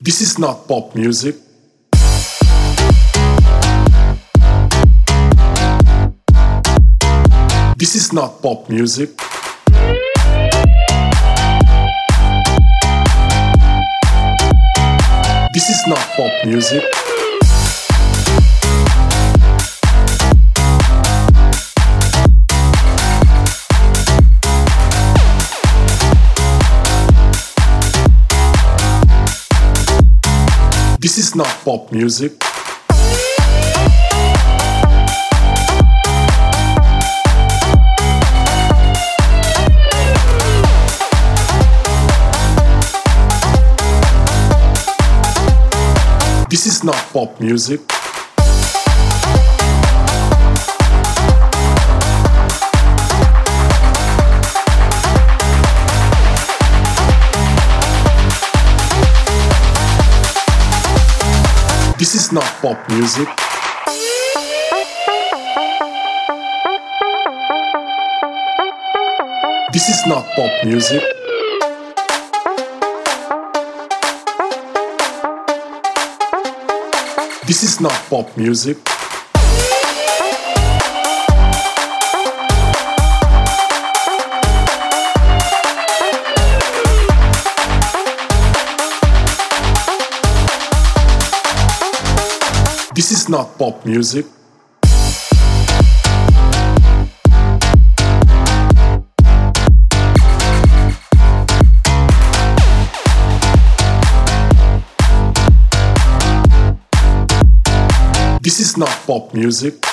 This is not pop music. This is not pop music. This is not pop music. This is not pop music. This is not pop music. This is not pop music. This is not pop music. This is not pop music. This is not pop music. This is not pop music.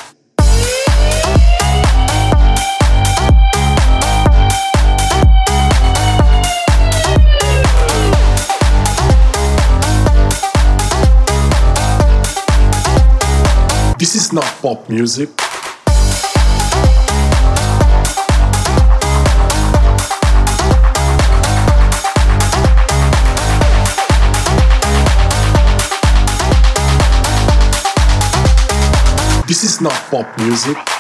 This is not pop music. This is not pop music.